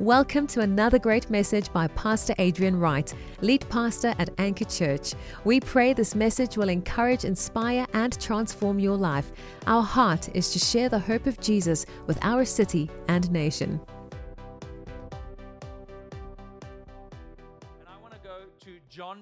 Welcome to another great message by Pastor Adrian Wright, lead pastor at Anchor Church. We pray this message will encourage, inspire, and transform your life. Our heart is to share the hope of Jesus with our city and nation.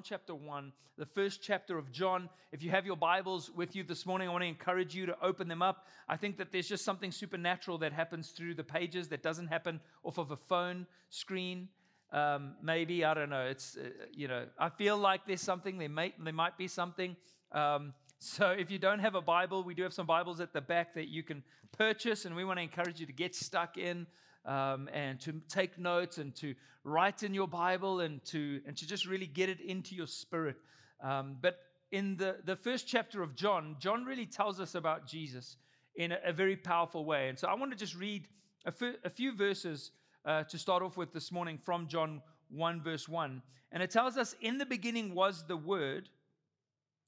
Chapter 1, the first chapter of John. If you have your Bibles with you this morning, I want to encourage you to open them up. I think that there's just something supernatural that happens through the pages that doesn't happen off of a phone screen. Um, maybe, I don't know. It's, uh, you know, I feel like there's something, there, may, there might be something. Um, so if you don't have a Bible, we do have some Bibles at the back that you can purchase, and we want to encourage you to get stuck in um, and to take notes and to write in your Bible and to and to just really get it into your spirit. Um, but in the, the first chapter of John, John really tells us about Jesus in a, a very powerful way. And so I want to just read a, f- a few verses uh, to start off with this morning from John 1, verse 1. And it tells us, In the beginning was the Word,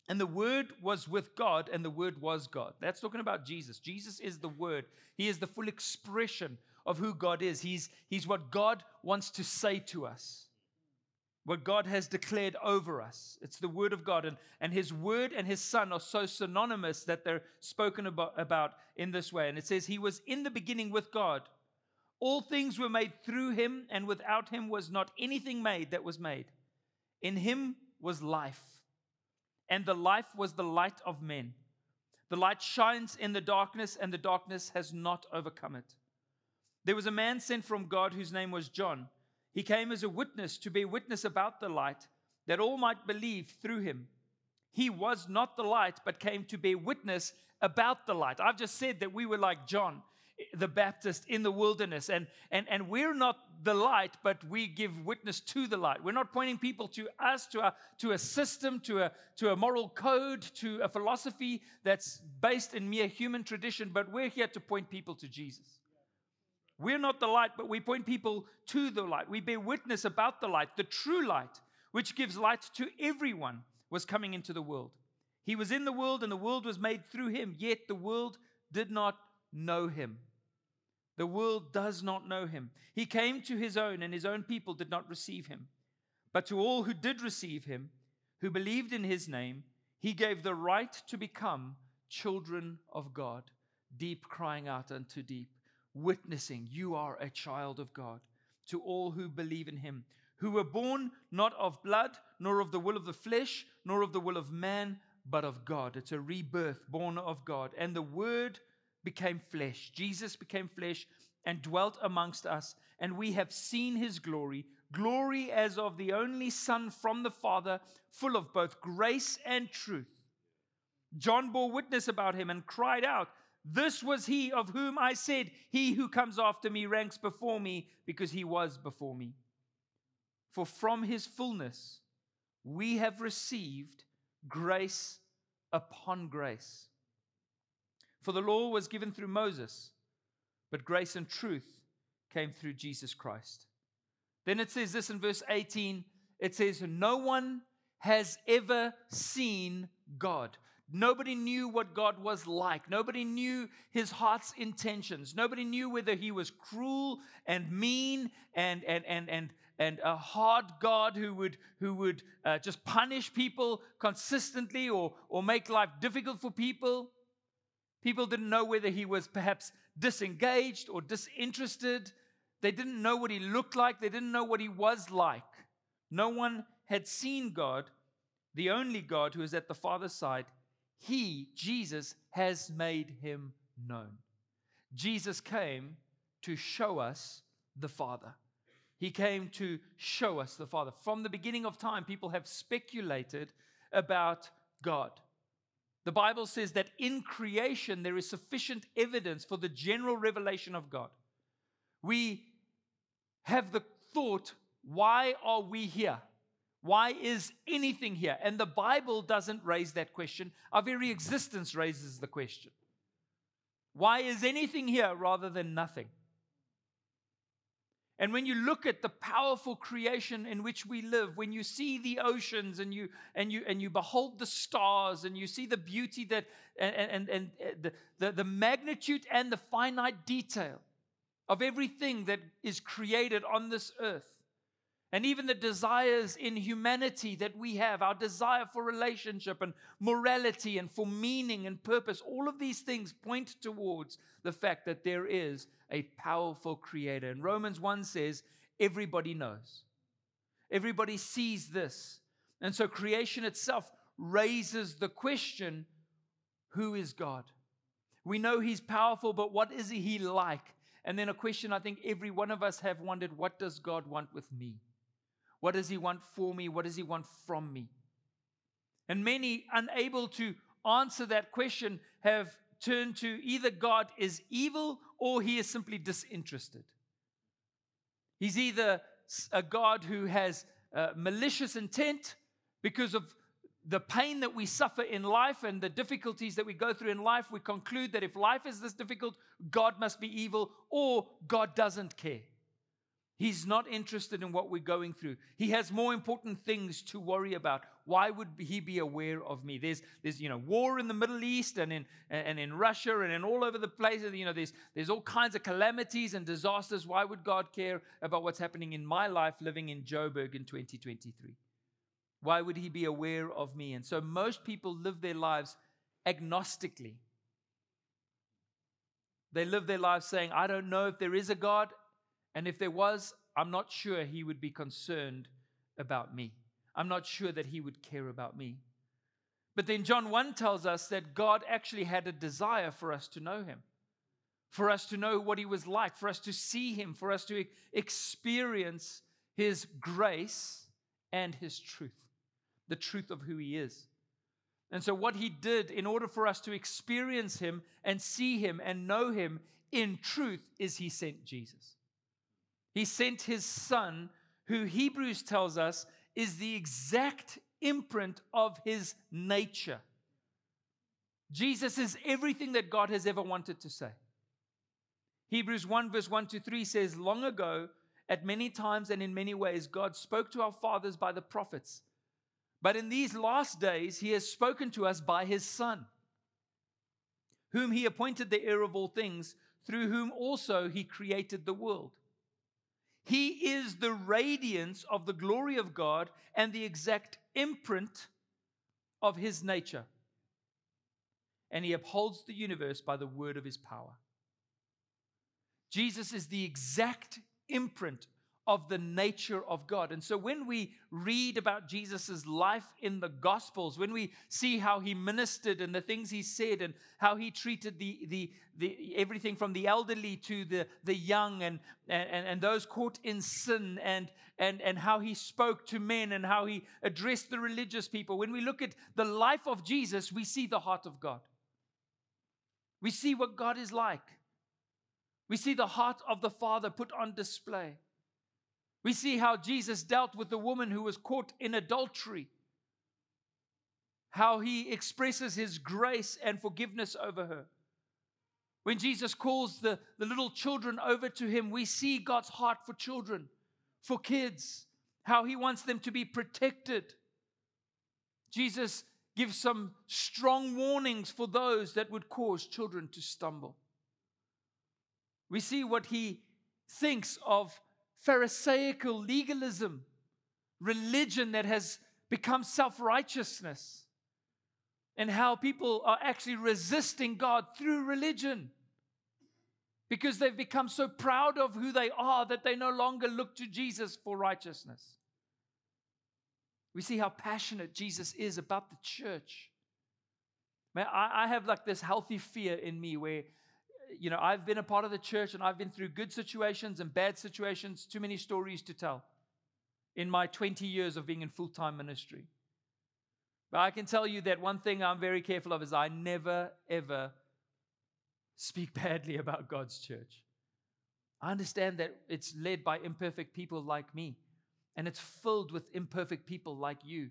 and the Word was with God, and the Word was God. That's talking about Jesus. Jesus is the Word, He is the full expression of who God is. He's, he's what God wants to say to us, what God has declared over us. It's the Word of God. And, and His Word and His Son are so synonymous that they're spoken about, about in this way. And it says, He was in the beginning with God. All things were made through Him, and without Him was not anything made that was made. In Him was life, and the life was the light of men. The light shines in the darkness, and the darkness has not overcome it. There was a man sent from God whose name was John. He came as a witness to bear witness about the light, that all might believe through him. He was not the light, but came to bear witness about the light. I've just said that we were like John the Baptist in the wilderness, and, and, and we're not the light, but we give witness to the light. We're not pointing people to us, to a, to a system, to a, to a moral code, to a philosophy that's based in mere human tradition, but we're here to point people to Jesus. We're not the light, but we point people to the light. We bear witness about the light, the true light, which gives light to everyone, was coming into the world. He was in the world, and the world was made through him, yet the world did not know him. The world does not know him. He came to his own, and his own people did not receive him. But to all who did receive him, who believed in his name, he gave the right to become children of God. Deep crying out unto deep, witnessing, You are a child of God. To all who believe in him, who were born not of blood, nor of the will of the flesh, nor of the will of man, but of God. It's a rebirth born of God. And the word became flesh. Jesus became flesh and dwelt amongst us, and we have seen his glory glory as of the only Son from the Father, full of both grace and truth. John bore witness about him and cried out, This was he of whom I said, He who comes after me ranks before me, because he was before me. For from his fullness we have received grace upon grace. For the law was given through Moses, but grace and truth came through Jesus Christ. Then it says this in verse 18 it says, No one has ever seen God. Nobody knew what God was like. Nobody knew his heart's intentions. Nobody knew whether he was cruel and mean and, and, and, and, and a hard God who would, who would uh, just punish people consistently or, or make life difficult for people. People didn't know whether he was perhaps disengaged or disinterested. They didn't know what he looked like. They didn't know what he was like. No one had seen God, the only God who is at the Father's side. He, Jesus, has made him known. Jesus came to show us the Father. He came to show us the Father. From the beginning of time, people have speculated about God. The Bible says that in creation there is sufficient evidence for the general revelation of God. We have the thought, why are we here? Why is anything here? And the Bible doesn't raise that question. Our very existence raises the question. Why is anything here rather than nothing? And when you look at the powerful creation in which we live, when you see the oceans and you and you and you behold the stars and you see the beauty that and and, and uh, the, the, the magnitude and the finite detail, of everything that is created on this earth. And even the desires in humanity that we have, our desire for relationship and morality and for meaning and purpose, all of these things point towards the fact that there is a powerful creator. And Romans 1 says, everybody knows. Everybody sees this. And so creation itself raises the question who is God? We know he's powerful, but what is he like? And then a question I think every one of us have wondered what does God want with me? What does he want for me? What does he want from me? And many, unable to answer that question, have turned to either God is evil or he is simply disinterested. He's either a God who has uh, malicious intent because of the pain that we suffer in life and the difficulties that we go through in life, we conclude that if life is this difficult, God must be evil or God doesn't care. He's not interested in what we're going through. He has more important things to worry about. Why would he be aware of me? There's, there's you know, war in the Middle East and in, and in Russia and in all over the place. You know, there's, there's all kinds of calamities and disasters. Why would God care about what's happening in my life living in Joburg in 2023? Why would he be aware of me? And so most people live their lives agnostically. They live their lives saying, I don't know if there is a God, and if there was, I'm not sure he would be concerned about me. I'm not sure that he would care about me. But then John 1 tells us that God actually had a desire for us to know him, for us to know what he was like, for us to see him, for us to experience his grace and his truth the truth of who he is. And so, what he did in order for us to experience him and see him and know him in truth is he sent Jesus. He sent his son, who Hebrews tells us is the exact imprint of his nature. Jesus is everything that God has ever wanted to say. Hebrews 1, verse 1 to 3 says, Long ago, at many times and in many ways, God spoke to our fathers by the prophets. But in these last days, he has spoken to us by his Son, whom he appointed the heir of all things, through whom also he created the world. He is the radiance of the glory of God and the exact imprint of his nature. And he upholds the universe by the word of his power. Jesus is the exact imprint of the nature of God. And so when we read about Jesus' life in the Gospels, when we see how he ministered and the things he said and how he treated the, the, the everything from the elderly to the, the young and, and, and those caught in sin and, and, and how he spoke to men and how he addressed the religious people, when we look at the life of Jesus, we see the heart of God. We see what God is like. We see the heart of the Father put on display. We see how Jesus dealt with the woman who was caught in adultery, how he expresses his grace and forgiveness over her. When Jesus calls the, the little children over to him, we see God's heart for children, for kids, how he wants them to be protected. Jesus gives some strong warnings for those that would cause children to stumble. We see what he thinks of Pharisaical legalism, religion that has become self righteousness, and how people are actually resisting God through religion because they've become so proud of who they are that they no longer look to Jesus for righteousness. We see how passionate Jesus is about the church. Man, I, I have like this healthy fear in me where you know, I've been a part of the church and I've been through good situations and bad situations, too many stories to tell in my 20 years of being in full time ministry. But I can tell you that one thing I'm very careful of is I never, ever speak badly about God's church. I understand that it's led by imperfect people like me, and it's filled with imperfect people like you.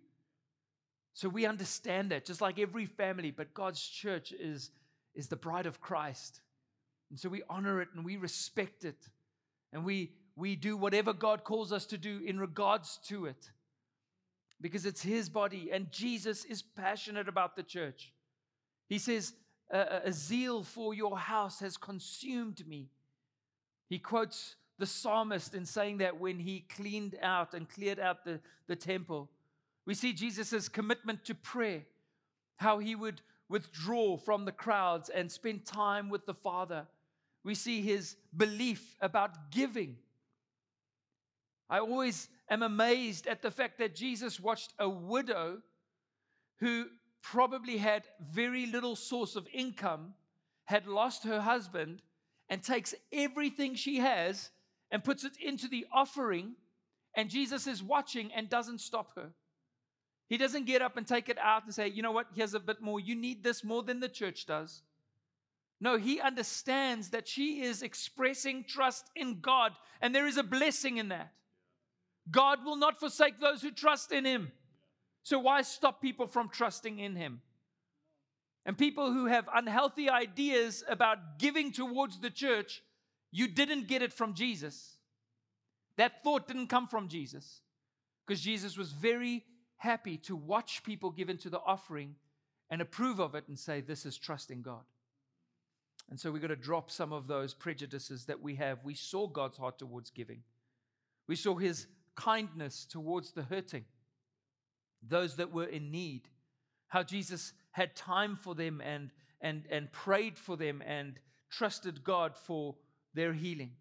So we understand that, just like every family, but God's church is, is the bride of Christ. And so we honor it and we respect it. And we, we do whatever God calls us to do in regards to it. Because it's His body. And Jesus is passionate about the church. He says, a, a zeal for your house has consumed me. He quotes the psalmist in saying that when he cleaned out and cleared out the, the temple. We see Jesus' commitment to prayer, how he would withdraw from the crowds and spend time with the Father. We see his belief about giving. I always am amazed at the fact that Jesus watched a widow who probably had very little source of income, had lost her husband, and takes everything she has and puts it into the offering. And Jesus is watching and doesn't stop her. He doesn't get up and take it out and say, you know what, here's a bit more. You need this more than the church does. No, he understands that she is expressing trust in God, and there is a blessing in that. God will not forsake those who trust in him. So, why stop people from trusting in him? And people who have unhealthy ideas about giving towards the church, you didn't get it from Jesus. That thought didn't come from Jesus because Jesus was very happy to watch people give into the offering and approve of it and say, This is trusting God. And so we've got to drop some of those prejudices that we have. We saw God's heart towards giving, we saw his kindness towards the hurting, those that were in need, how Jesus had time for them and, and, and prayed for them and trusted God for their healing,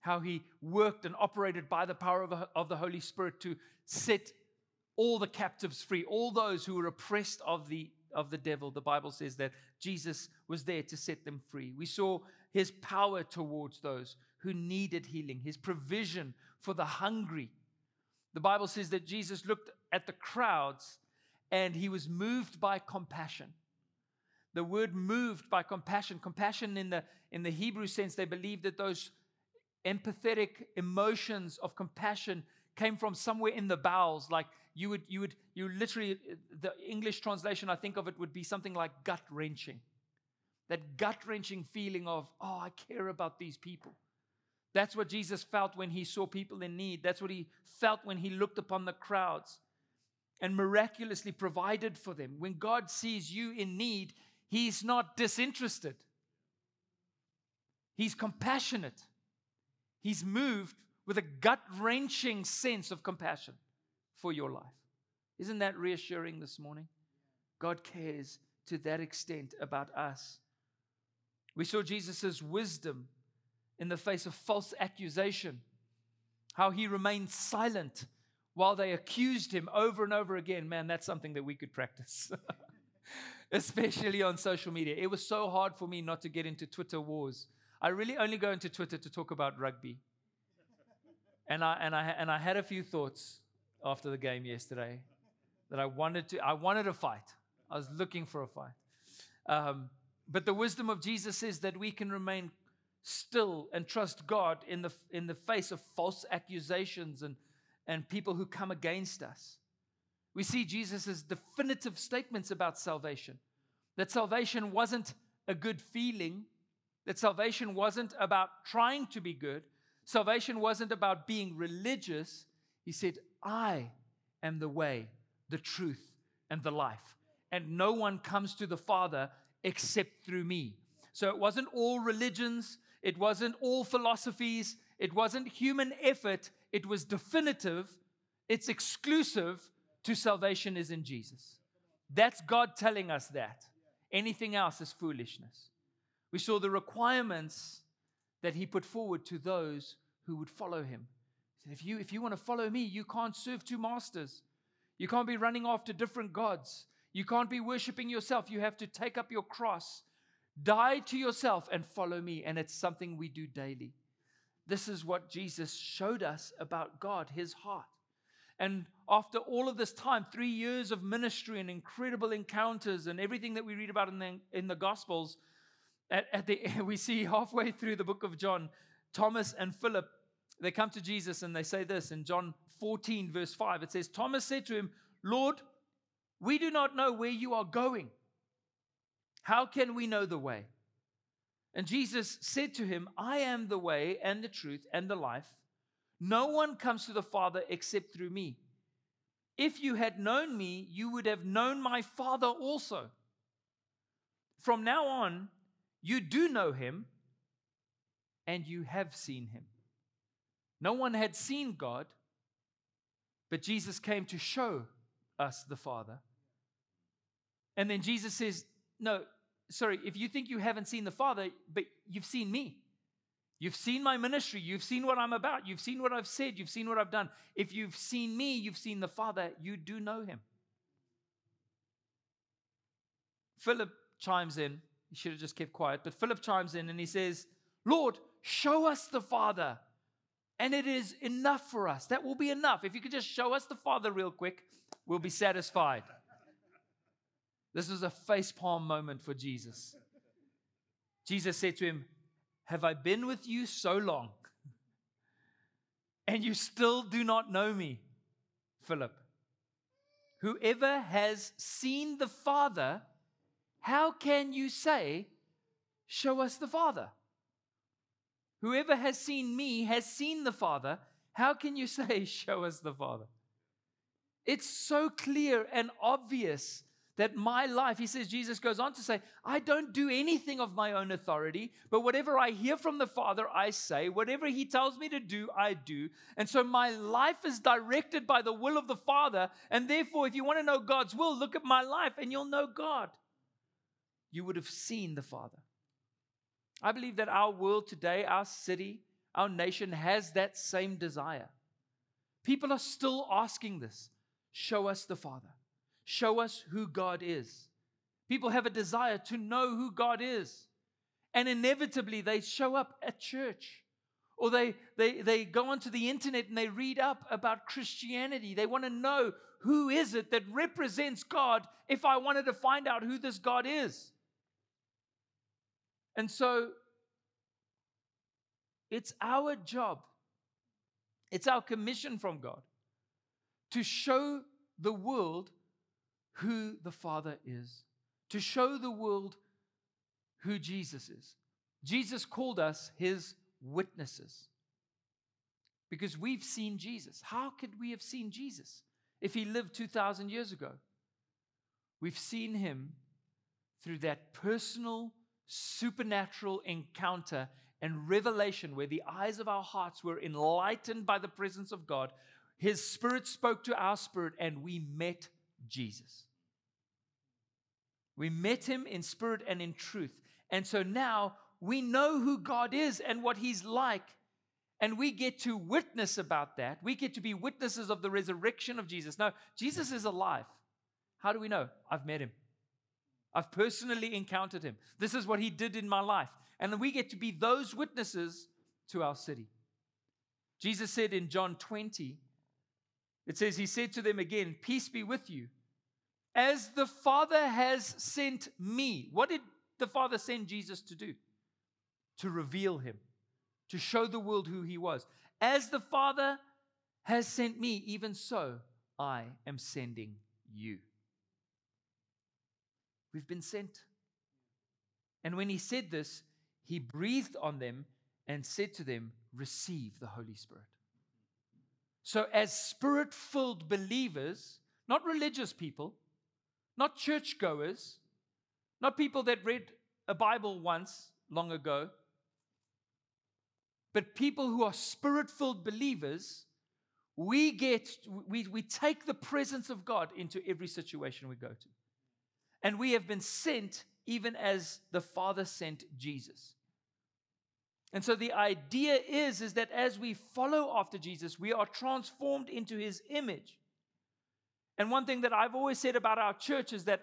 how he worked and operated by the power of, of the Holy Spirit to set all the captives free, all those who were oppressed of the of the devil. The Bible says that Jesus was there to set them free. We saw his power towards those who needed healing, his provision for the hungry. The Bible says that Jesus looked at the crowds and he was moved by compassion. The word moved by compassion, compassion in the, in the Hebrew sense, they believed that those empathetic emotions of compassion came from somewhere in the bowels, like you would, you would, you literally, the English translation I think of it would be something like gut wrenching. That gut wrenching feeling of, oh, I care about these people. That's what Jesus felt when he saw people in need. That's what he felt when he looked upon the crowds and miraculously provided for them. When God sees you in need, he's not disinterested, he's compassionate. He's moved with a gut wrenching sense of compassion for your life. Isn't that reassuring this morning? God cares to that extent about us. We saw Jesus' wisdom in the face of false accusation, how he remained silent while they accused him over and over again. Man, that's something that we could practice, especially on social media. It was so hard for me not to get into Twitter wars. I really only go into Twitter to talk about rugby. And I, and, I, and I had a few thoughts after the game yesterday that I wanted to, I wanted a fight. I was looking for a fight. Um, but the wisdom of Jesus is that we can remain still and trust God in the, in the face of false accusations and, and people who come against us. We see Jesus' definitive statements about salvation that salvation wasn't a good feeling, that salvation wasn't about trying to be good, salvation wasn't about being religious. He said, I am the way, the truth, and the life. And no one comes to the Father except through me. So it wasn't all religions, it wasn't all philosophies, it wasn't human effort, it was definitive, it's exclusive to salvation is in Jesus. That's God telling us that. Anything else is foolishness. We saw the requirements that He put forward to those who would follow Him. Said, if you, if you want to follow me, you can't serve two masters. You can't be running after different gods. You can't be worshiping yourself. You have to take up your cross, die to yourself, and follow me. And it's something we do daily. This is what Jesus showed us about God, his heart. And after all of this time, three years of ministry and incredible encounters and everything that we read about in the, in the Gospels, at, at the, we see halfway through the book of John, Thomas and Philip, they come to Jesus and they say this in John 14, verse 5. It says, Thomas said to him, Lord, we do not know where you are going. How can we know the way? And Jesus said to him, I am the way and the truth and the life. No one comes to the Father except through me. If you had known me, you would have known my Father also. From now on, you do know him and you have seen him. No one had seen God, but Jesus came to show us the Father. And then Jesus says, No, sorry, if you think you haven't seen the Father, but you've seen me. You've seen my ministry. You've seen what I'm about. You've seen what I've said. You've seen what I've done. If you've seen me, you've seen the Father. You do know him. Philip chimes in. He should have just kept quiet. But Philip chimes in and he says, Lord, show us the Father. And it is enough for us. That will be enough. If you could just show us the Father real quick, we'll be satisfied. This was a facepalm moment for Jesus. Jesus said to him, Have I been with you so long, and you still do not know me, Philip? Whoever has seen the Father, how can you say, Show us the Father? Whoever has seen me has seen the Father. How can you say, Show us the Father? It's so clear and obvious that my life, he says, Jesus goes on to say, I don't do anything of my own authority, but whatever I hear from the Father, I say. Whatever he tells me to do, I do. And so my life is directed by the will of the Father. And therefore, if you want to know God's will, look at my life and you'll know God. You would have seen the Father. I believe that our world today, our city, our nation has that same desire. People are still asking this show us the Father. Show us who God is. People have a desire to know who God is. And inevitably, they show up at church or they, they, they go onto the internet and they read up about Christianity. They want to know who is it that represents God if I wanted to find out who this God is. And so it's our job, it's our commission from God to show the world who the Father is, to show the world who Jesus is. Jesus called us his witnesses because we've seen Jesus. How could we have seen Jesus if he lived 2,000 years ago? We've seen him through that personal, supernatural encounter and revelation where the eyes of our hearts were enlightened by the presence of God. His spirit spoke to our spirit, and we met Jesus. We met him in spirit and in truth. And so now we know who God is and what he's like. And we get to witness about that. We get to be witnesses of the resurrection of Jesus. Now, Jesus is alive. How do we know? I've met him. I've personally encountered him. This is what he did in my life. And we get to be those witnesses to our city. Jesus said in John 20, it says, He said to them again, Peace be with you. As the Father has sent me. What did the Father send Jesus to do? To reveal him, to show the world who he was. As the Father has sent me, even so I am sending you. We've been sent. And when he said this, he breathed on them and said to them, Receive the Holy Spirit. So, as spirit filled believers, not religious people, not churchgoers, not people that read a Bible once long ago, but people who are spirit filled believers, we get, we, we take the presence of God into every situation we go to. And we have been sent even as the Father sent Jesus. And so the idea is, is that as we follow after Jesus, we are transformed into his image. And one thing that I've always said about our church is that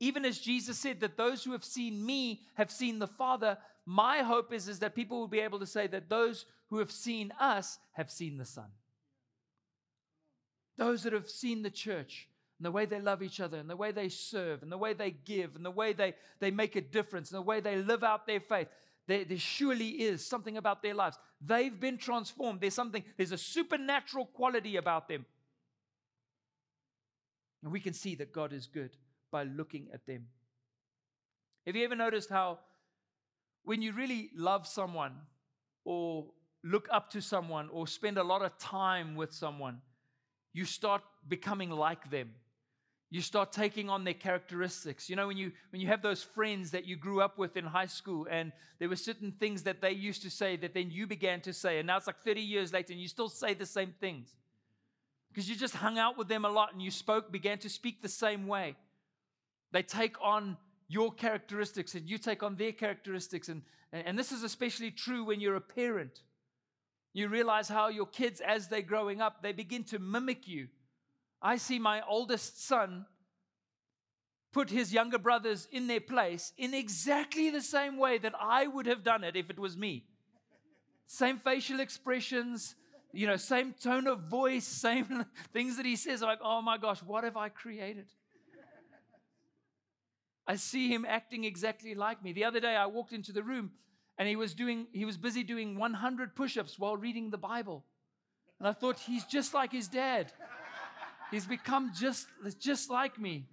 even as Jesus said that those who have seen me have seen the Father, my hope is, is that people will be able to say that those who have seen us have seen the Son. Those that have seen the church and the way they love each other and the way they serve and the way they give and the way they, they make a difference and the way they live out their faith. There, there surely is something about their lives. They've been transformed. There's something, there's a supernatural quality about them. And we can see that God is good by looking at them. Have you ever noticed how when you really love someone or look up to someone or spend a lot of time with someone, you start becoming like them? You start taking on their characteristics. You know, when you when you have those friends that you grew up with in high school, and there were certain things that they used to say that then you began to say, and now it's like 30 years later, and you still say the same things. Because you just hung out with them a lot and you spoke, began to speak the same way. They take on your characteristics and you take on their characteristics. And, and this is especially true when you're a parent. You realize how your kids, as they're growing up, they begin to mimic you. I see my oldest son put his younger brothers in their place in exactly the same way that I would have done it if it was me. Same facial expressions, you know, same tone of voice, same things that he says. Like, oh my gosh, what have I created? I see him acting exactly like me. The other day I walked into the room and he was doing he was busy doing 100 push-ups while reading the Bible. And I thought he's just like his dad. He's become just just like me.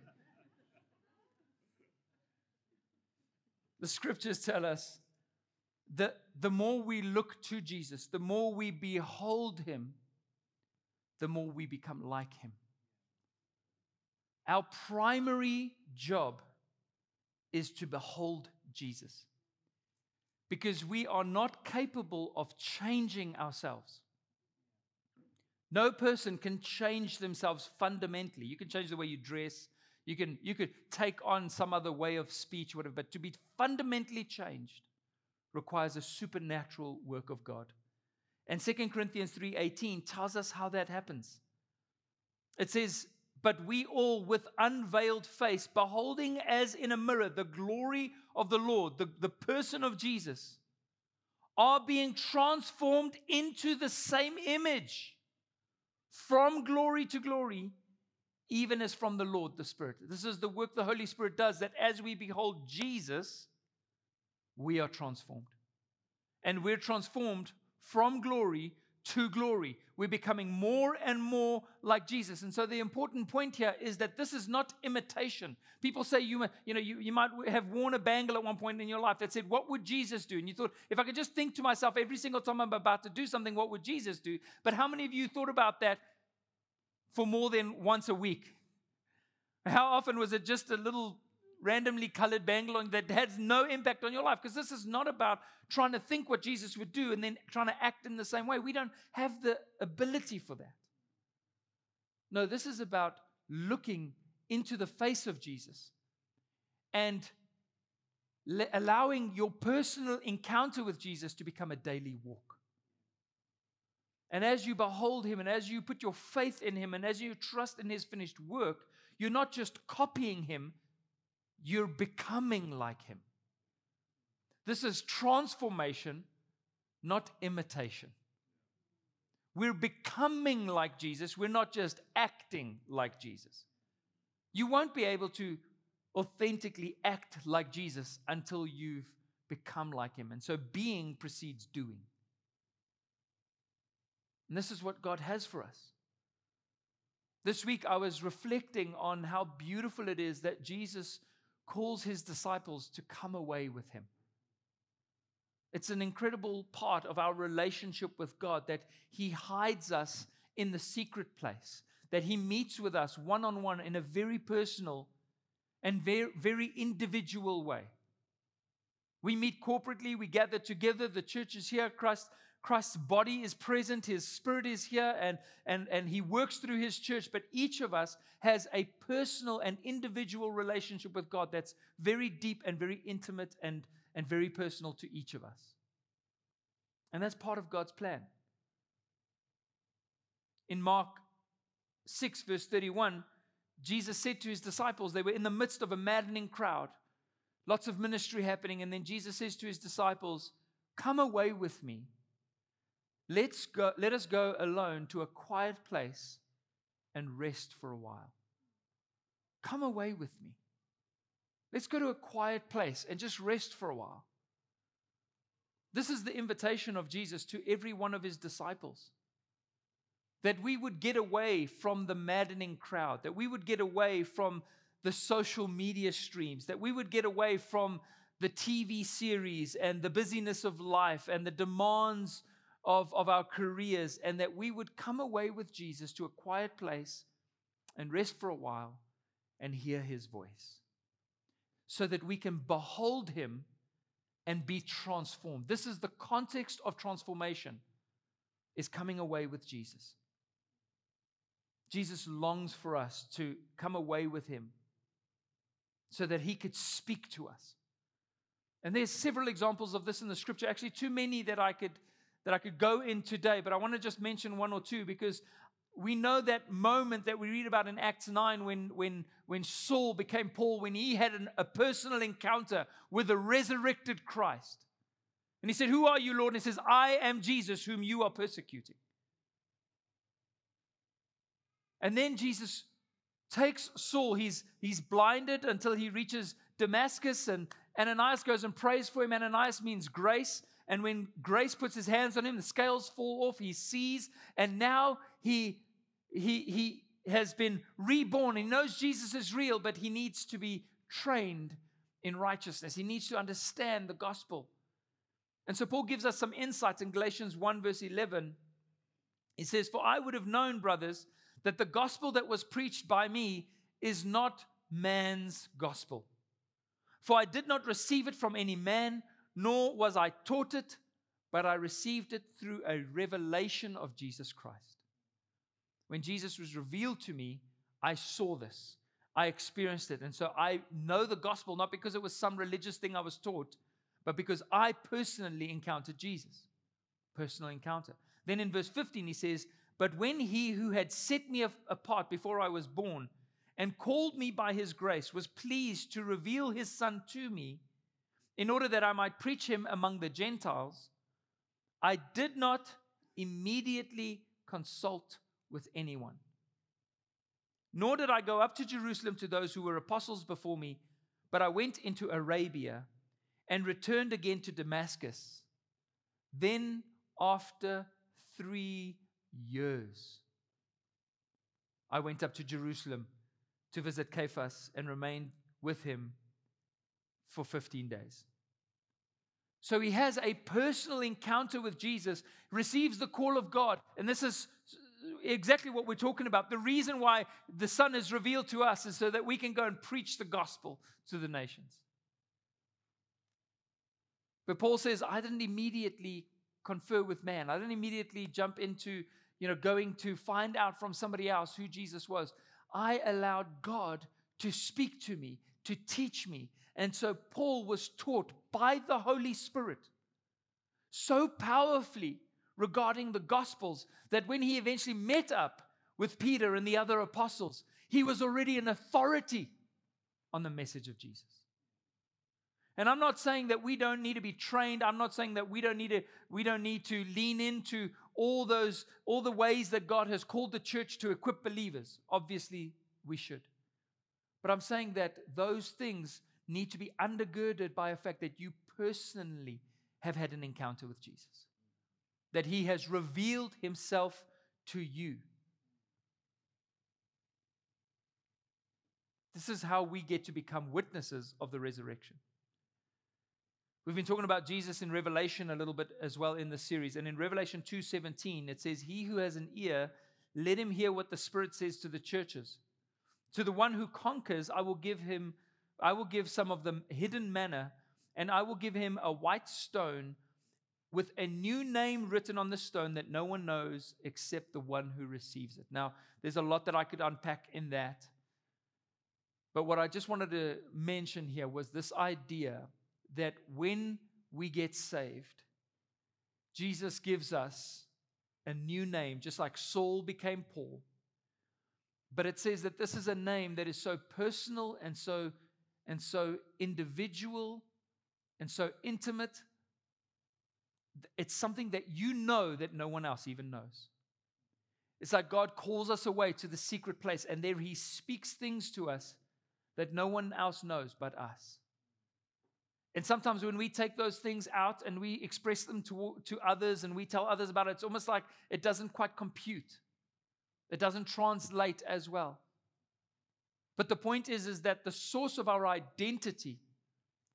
The scriptures tell us that the more we look to Jesus, the more we behold him, the more we become like him. Our primary job is to behold Jesus. Because we are not capable of changing ourselves. No person can change themselves fundamentally. You can change the way you dress, you can you could take on some other way of speech, whatever, but to be fundamentally changed requires a supernatural work of God. And 2 Corinthians 3:18 tells us how that happens. It says, but we all with unveiled face, beholding as in a mirror the glory of the Lord, the, the person of Jesus, are being transformed into the same image from glory to glory, even as from the Lord the Spirit. This is the work the Holy Spirit does, that as we behold Jesus, we are transformed. And we're transformed from glory to glory. We're becoming more and more like Jesus. And so the important point here is that this is not imitation. People say you, you know, you, you might have worn a bangle at one point in your life that said, What would Jesus do? And you thought, if I could just think to myself every single time I'm about to do something, what would Jesus do? But how many of you thought about that for more than once a week? How often was it just a little randomly colored bangle that has no impact on your life because this is not about trying to think what Jesus would do and then trying to act in the same way. We don't have the ability for that. No, this is about looking into the face of Jesus and le- allowing your personal encounter with Jesus to become a daily walk. And as you behold him and as you put your faith in him and as you trust in his finished work, you're not just copying him, you're becoming like him. This is transformation, not imitation. We're becoming like Jesus. We're not just acting like Jesus. You won't be able to authentically act like Jesus until you've become like him. And so being precedes doing. And this is what God has for us. This week I was reflecting on how beautiful it is that Jesus calls his disciples to come away with him. It's an incredible part of our relationship with God that he hides us in the secret place, that he meets with us one on one in a very personal and very, very individual way. We meet corporately, we gather together, the church is here, Christ Christ's body is present, his spirit is here, and, and, and he works through his church. But each of us has a personal and individual relationship with God that's very deep and very intimate and, and very personal to each of us. And that's part of God's plan. In Mark 6, verse 31, Jesus said to his disciples, they were in the midst of a maddening crowd, lots of ministry happening, and then Jesus says to his disciples, Come away with me Let's go, let us go alone to a quiet place and rest for a while. Come away with me. Let's go to a quiet place and just rest for a while. This is the invitation of Jesus to every one of his disciples. That we would get away from the maddening crowd, that we would get away from the social media streams, that we would get away from the TV series and the busyness of life and the demands of, of our careers, and that we would come away with Jesus to a quiet place and rest for a while and hear his voice so that we can behold him and be transformed. This is the context of transformation is coming away with Jesus. Jesus longs for us to come away with him so that he could speak to us. And there's several examples of this in the scripture, actually too many that I could that I could go in today, but I want to just mention one or two because we know that moment that we read about in Acts 9 when, when, when Saul became Paul, when he had an, a personal encounter with the resurrected Christ. And he said, Who are you, Lord? And he says, I am Jesus, whom you are persecuting. And then Jesus takes Saul, he's, he's blinded until he reaches Damascus, and Ananias goes and prays for him. Ananias means grace. And when grace puts his hands on him, the scales fall off, he sees, and now he he, he has been reborn. He knows Jesus is real, but he needs to be trained in righteousness. He needs to understand the gospel. And so Paul gives us some insights in Galatians 1, verse 11. He says, For I would have known, brothers, that the gospel that was preached by me is not man's gospel. For I did not receive it from any man, nor was I taught it, but I received it through a revelation of Jesus Christ. When Jesus was revealed to me, I saw this. I experienced it. And so I know the gospel not because it was some religious thing I was taught, but because I personally encountered Jesus. Personal encounter. Then in verse 15, he says, But when he who had set me apart before I was born and called me by his grace was pleased to reveal his son to me in order that I might preach him among the Gentiles, I did not immediately consult with anyone. Nor did I go up to Jerusalem to those who were apostles before me, but I went into Arabia and returned again to Damascus. Then, after three years, I went up to Jerusalem to visit Cephas and remained with him for 15 days. So he has a personal encounter with Jesus, receives the call of God. And this is exactly what we're talking about. The reason why the Son is revealed to us is so that we can go and preach the gospel to the nations. But Paul says, I didn't immediately confer with man. I didn't immediately jump into, you know, going to find out from somebody else who Jesus was. I allowed God to speak to me, to teach me. And so Paul was taught by the Holy Spirit so powerfully regarding the Gospels that when he eventually met up with Peter and the other apostles, he was already an authority on the message of Jesus. And I'm not saying that we don't need to be trained. I'm not saying that we don't need to we don't need to lean into all those all the ways that God has called the church to equip believers. Obviously, we should. But I'm saying that those things need to be undergirded by a fact that you personally have had an encounter with Jesus that he has revealed himself to you. This is how we get to become witnesses of the resurrection. We've been talking about Jesus in Revelation a little bit as well in this series. And in Revelation 2:17 it says, "He who has an ear, let him hear what the Spirit says to the churches. To the one who conquers, I will give him I will give some of the hidden manna, and I will give him a white stone with a new name written on the stone that no one knows except the one who receives it. Now, there's a lot that I could unpack in that. But what I just wanted to mention here was this idea that when we get saved, Jesus gives us a new name, just like Saul became Paul. But it says that this is a name that is so personal and so and so individual and so intimate it's something that you know that no one else even knows. It's like God calls us away to the secret place, and there He speaks things to us that no one else knows but us. And sometimes when we take those things out and we express them to, to others and we tell others about it, it's almost like it doesn't quite compute. It doesn't translate as well. But the point is, is that the source of our identity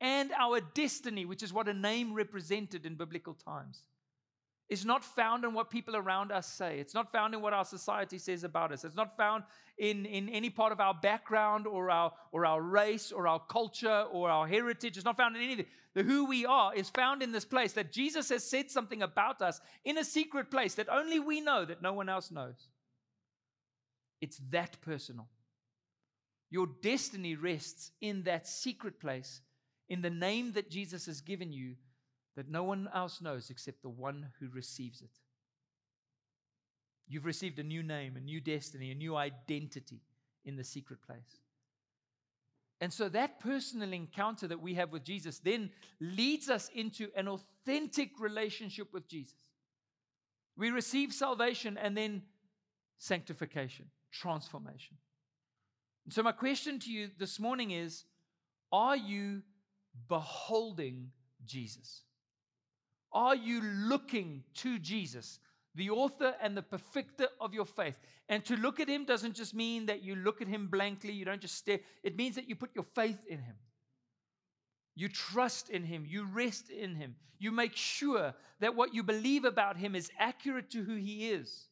and our destiny, which is what a name represented in biblical times, is not found in what people around us say. It's not found in what our society says about us. It's not found in, in any part of our background or our, or our race or our culture or our heritage. It's not found in anything. The who we are is found in this place that Jesus has said something about us in a secret place that only we know, that no one else knows. It's that personal. Your destiny rests in that secret place, in the name that Jesus has given you that no one else knows except the one who receives it. You've received a new name, a new destiny, a new identity in the secret place. And so that personal encounter that we have with Jesus then leads us into an authentic relationship with Jesus. We receive salvation and then sanctification, transformation. So, my question to you this morning is Are you beholding Jesus? Are you looking to Jesus, the author and the perfecter of your faith? And to look at him doesn't just mean that you look at him blankly, you don't just stare. It means that you put your faith in him. You trust in him. You rest in him. You make sure that what you believe about him is accurate to who he is.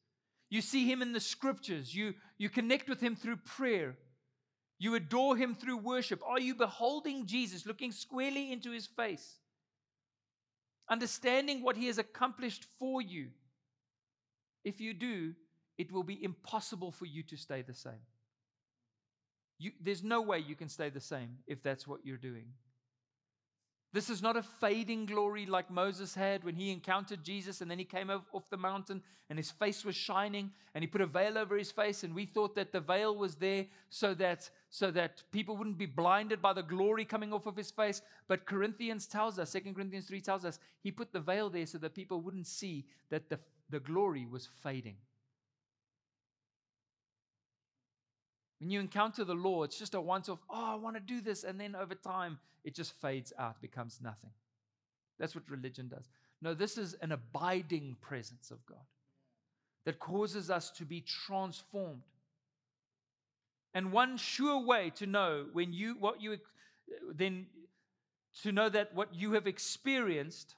You see him in the scriptures. You, you connect with him through prayer. You adore him through worship. Are you beholding Jesus, looking squarely into his face? understanding what He has accomplished for you. If you do, it will be impossible for you to stay the same. You, there's no way you can stay the same if that's what you're doing. This is not a fading glory like Moses had when he encountered Jesus and then he came off the mountain and his face was shining and he put a veil over his face and we thought that the veil was there so that so that people wouldn't be blinded by the glory coming off of his face but Corinthians tells us 2 Corinthians 3 tells us he put the veil there so that people wouldn't see that the, the glory was fading. When you encounter the law, it's just a once off, oh, I want to do this. And then over time, it just fades out, becomes nothing. That's what religion does. No, this is an abiding presence of God that causes us to be transformed. And one sure way to know when you, what you, then to know that what you have experienced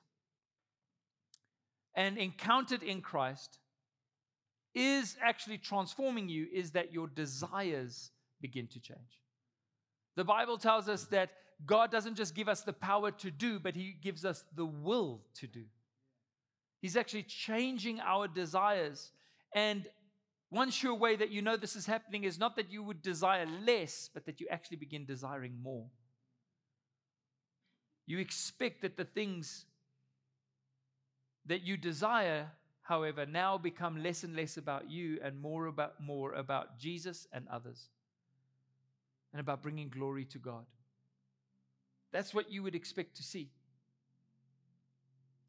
and encountered in Christ is actually transforming you is that your desires begin to change. The Bible tells us that God doesn't just give us the power to do, but He gives us the will to do. He's actually changing our desires. And one sure way that you know this is happening is not that you would desire less, but that you actually begin desiring more. You expect that the things that you desire however, now become less and less about you and more about more about Jesus and others and about bringing glory to God. That's what you would expect to see.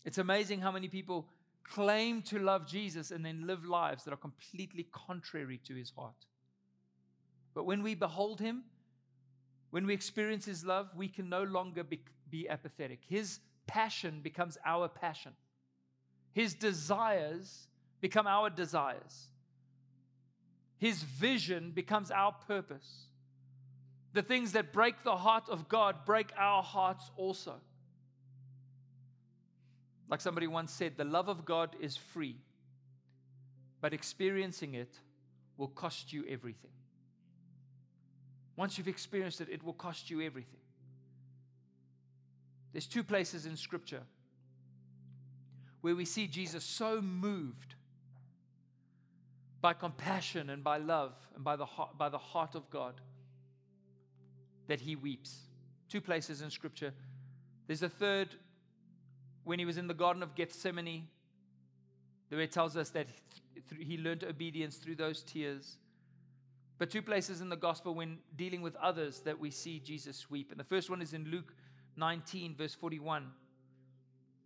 It's amazing how many people claim to love Jesus and then live lives that are completely contrary to his heart. But when we behold him, when we experience his love, we can no longer be, be apathetic. His passion becomes our passion. His desires become our desires. His vision becomes our purpose. The things that break the heart of God break our hearts also. Like somebody once said, the love of God is free, but experiencing it will cost you everything. Once you've experienced it, it will cost you everything. There's two places in Scripture where we see Jesus so moved by compassion and by love and by the heart, by the heart of God that he weeps. Two places in Scripture. There's a third when he was in the Garden of Gethsemane, where it tells us that he learned obedience through those tears. But two places in the gospel when dealing with others that we see Jesus weep. And the first one is in Luke 19, verse 41.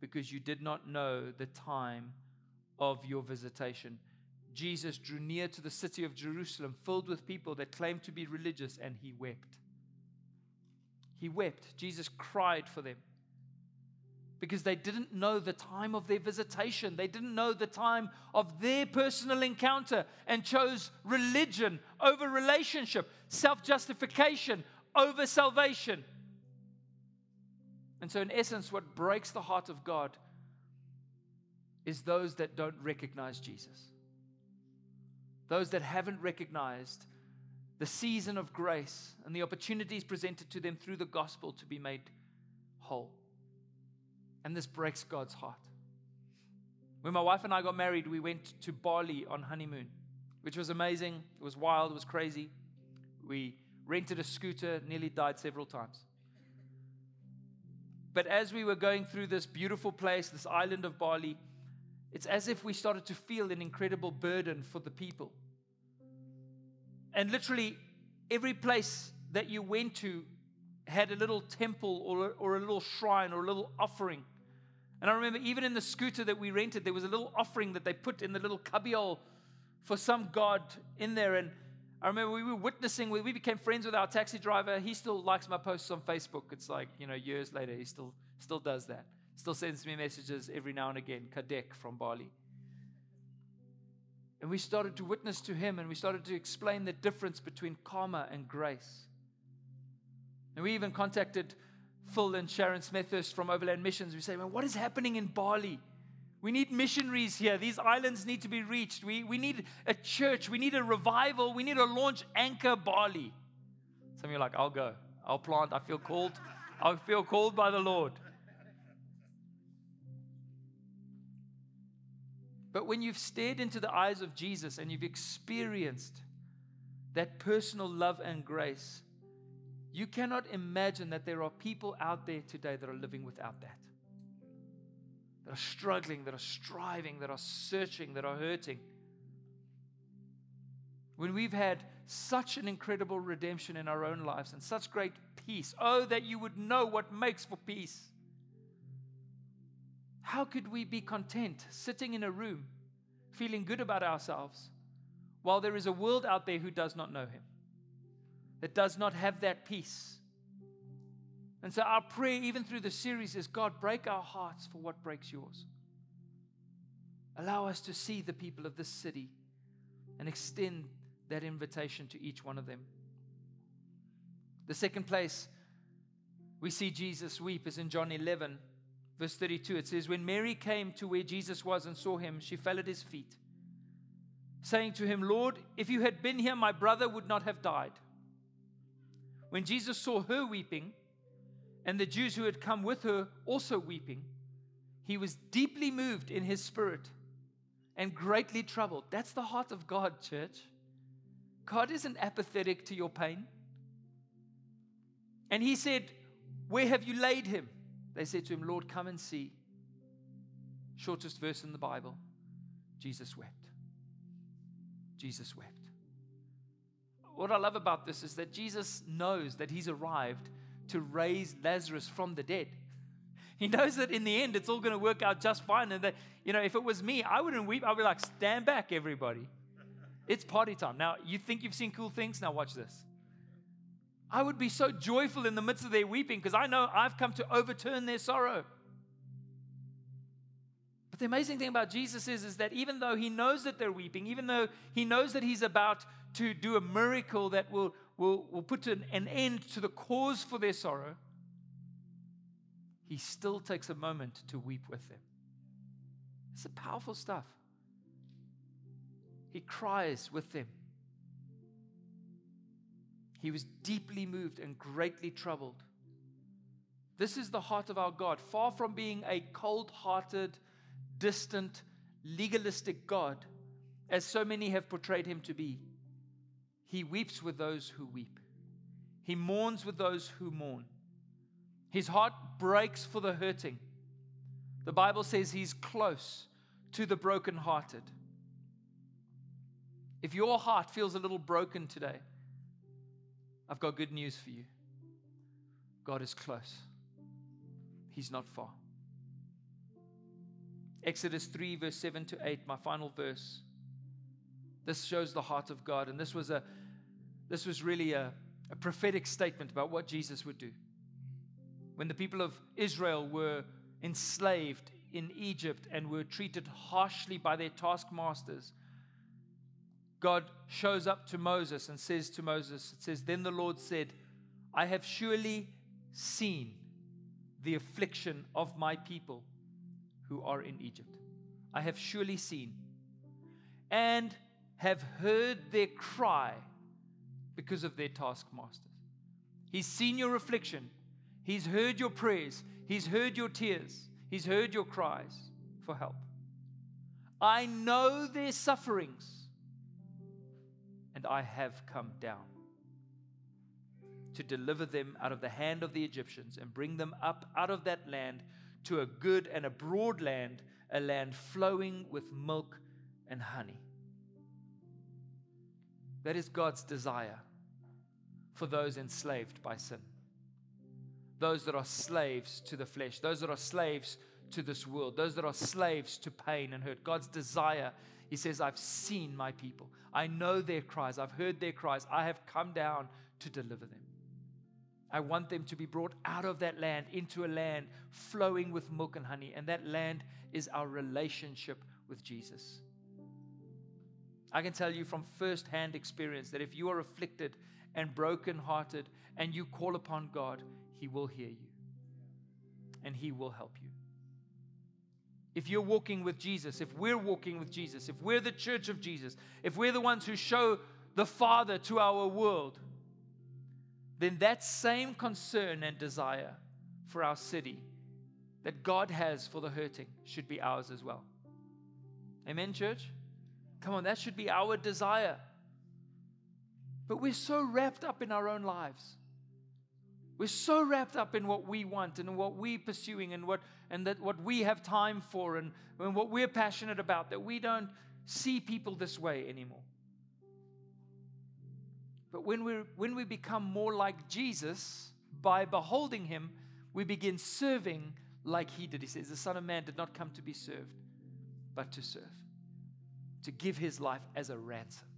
because you did not know the time of your visitation. Jesus drew near to the city of Jerusalem, filled with people that claimed to be religious, and he wept. He wept. Jesus cried for them because they didn't know the time of their visitation. They didn't know the time of their personal encounter and chose religion over relationship, self justification over salvation. And so, in essence, what breaks the heart of God is those that don't recognize Jesus. Those that haven't recognized the season of grace and the opportunities presented to them through the gospel to be made whole. And this breaks God's heart. When my wife and I got married, we went to Bali on honeymoon, which was amazing. It was wild, it was crazy. We rented a scooter, nearly died several times. But as we were going through this beautiful place, this island of Bali, it's as if we started to feel an incredible burden for the people. And literally, every place that you went to had a little temple or, or a little shrine or a little offering. And I remember even in the scooter that we rented, there was a little offering that they put in the little cubbyhole for some god in there. And I remember we were witnessing, we became friends with our taxi driver. He still likes my posts on Facebook. It's like, you know, years later, he still, still does that. Still sends me messages every now and again. Kadek from Bali. And we started to witness to him and we started to explain the difference between karma and grace. And we even contacted Phil and Sharon Smethurst from Overland Missions. We say, man, what is happening in Bali? We need missionaries here. These islands need to be reached. We, we need a church. We need a revival. We need to launch Anchor Bali. Some of you are like, I'll go. I'll plant. I feel called. I feel called by the Lord. But when you've stared into the eyes of Jesus and you've experienced that personal love and grace, you cannot imagine that there are people out there today that are living without that. That are struggling, that are striving, that are searching, that are hurting. When we've had such an incredible redemption in our own lives and such great peace, oh, that you would know what makes for peace. How could we be content sitting in a room feeling good about ourselves while there is a world out there who does not know Him? that does not have that peace. And so, our prayer, even through the series, is God, break our hearts for what breaks yours. Allow us to see the people of this city and extend that invitation to each one of them. The second place we see Jesus weep is in John 11, verse 32. It says, When Mary came to where Jesus was and saw him, she fell at his feet, saying to him, Lord, if you had been here, my brother would not have died. When Jesus saw her weeping, and the Jews who had come with her also weeping, he was deeply moved in his spirit and greatly troubled. That's the heart of God, church. God isn't apathetic to your pain. And he said, Where have you laid him? They said to him, Lord, come and see. Shortest verse in the Bible. Jesus wept. Jesus wept what I love about this is that Jesus knows that he's arrived to raise Lazarus from the dead. He knows that in the end it's all going to work out just fine. And that, you know, if it was me, I wouldn't weep. I'd be like, stand back, everybody. It's party time. Now, you think you've seen cool things? Now, watch this. I would be so joyful in the midst of their weeping because I know I've come to overturn their sorrow. But the amazing thing about Jesus is, is that even though he knows that they're weeping, even though he knows that he's about to do a miracle that will, will, will put an, an end to the cause for their sorrow, he still takes a moment to weep with them. It's a powerful stuff. He cries with them. He was deeply moved and greatly troubled. This is the heart of our God. Far from being a cold hearted, distant, legalistic God, as so many have portrayed him to be, he weeps with those who weep. He mourns with those who mourn. His heart breaks for the hurting. The Bible says he's close to the brokenhearted. If your heart feels a little broken today, I've got good news for you. God is close, He's not far. Exodus 3, verse 7 to 8, my final verse. This shows the heart of God, and this was a this was really a, a prophetic statement about what Jesus would do. When the people of Israel were enslaved in Egypt and were treated harshly by their taskmasters, God shows up to Moses and says to Moses, It says, Then the Lord said, I have surely seen the affliction of my people who are in Egypt. I have surely seen and have heard their cry because of their taskmasters. He's seen your affliction, He's heard your prayers, He's heard your tears, He's heard your cries for help. I know their sufferings, and I have come down to deliver them out of the hand of the Egyptians and bring them up out of that land to a good and a broad land, a land flowing with milk and honey. That is God's desire for those enslaved by sin. Those that are slaves to the flesh, those that are slaves to this world, those that are slaves to pain and hurt. God's desire, He says, I've seen my people. I know their cries. I've heard their cries. I have come down to deliver them. I want them to be brought out of that land into a land flowing with milk and honey. And that land is our relationship with Jesus. I can tell you from firsthand experience that if you are afflicted and brokenhearted and you call upon God, He will hear you and He will help you. If you're walking with Jesus, if we're walking with Jesus, if we're the church of Jesus, if we're the ones who show the Father to our world, then that same concern and desire for our city that God has for the hurting should be ours as well. Amen, church? Come on, that should be our desire. But we're so wrapped up in our own lives. We're so wrapped up in what we want and what we're pursuing and what and that what we have time for and, and what we're passionate about that we don't see people this way anymore. But when, we when we become more like Jesus by beholding him, we begin serving like he did. He says, The Son of Man did not come to be served, but to serve, to give his life as a ransom.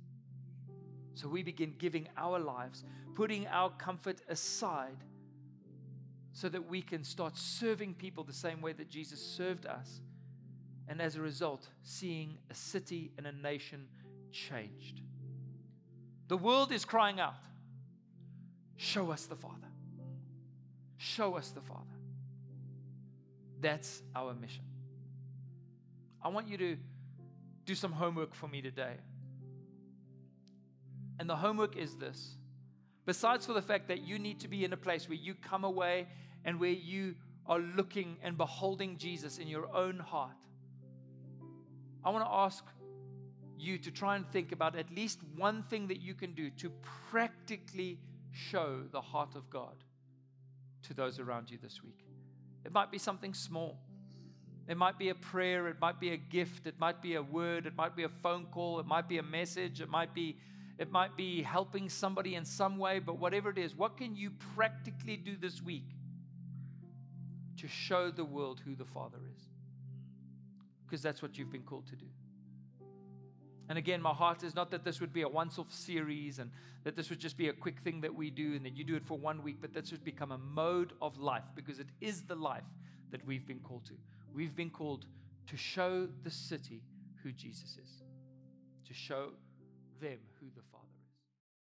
So we begin giving our lives, putting our comfort aside, so that we can start serving people the same way that Jesus served us. And as a result, seeing a city and a nation changed. The world is crying out, Show us the Father. Show us the Father. That's our mission. I want you to do some homework for me today. And the homework is this. Besides for the fact that you need to be in a place where you come away and where you are looking and beholding Jesus in your own heart, I want to ask you to try and think about at least one thing that you can do to practically show the heart of God to those around you this week. It might be something small. It might be a prayer, it might be a gift, it might be a word, it might be a phone call, it might be a message, it might be it might be helping somebody in some way, but whatever it is, what can you practically do this week to show the world who the Father is? Because that's what you've been called to do. And again, my heart is not that this would be a once off series and that this would just be a quick thing that we do and that you do it for one week, but this would become a mode of life because it is the life that we've been called to. We've been called to show the city who Jesus is, to show them who the Father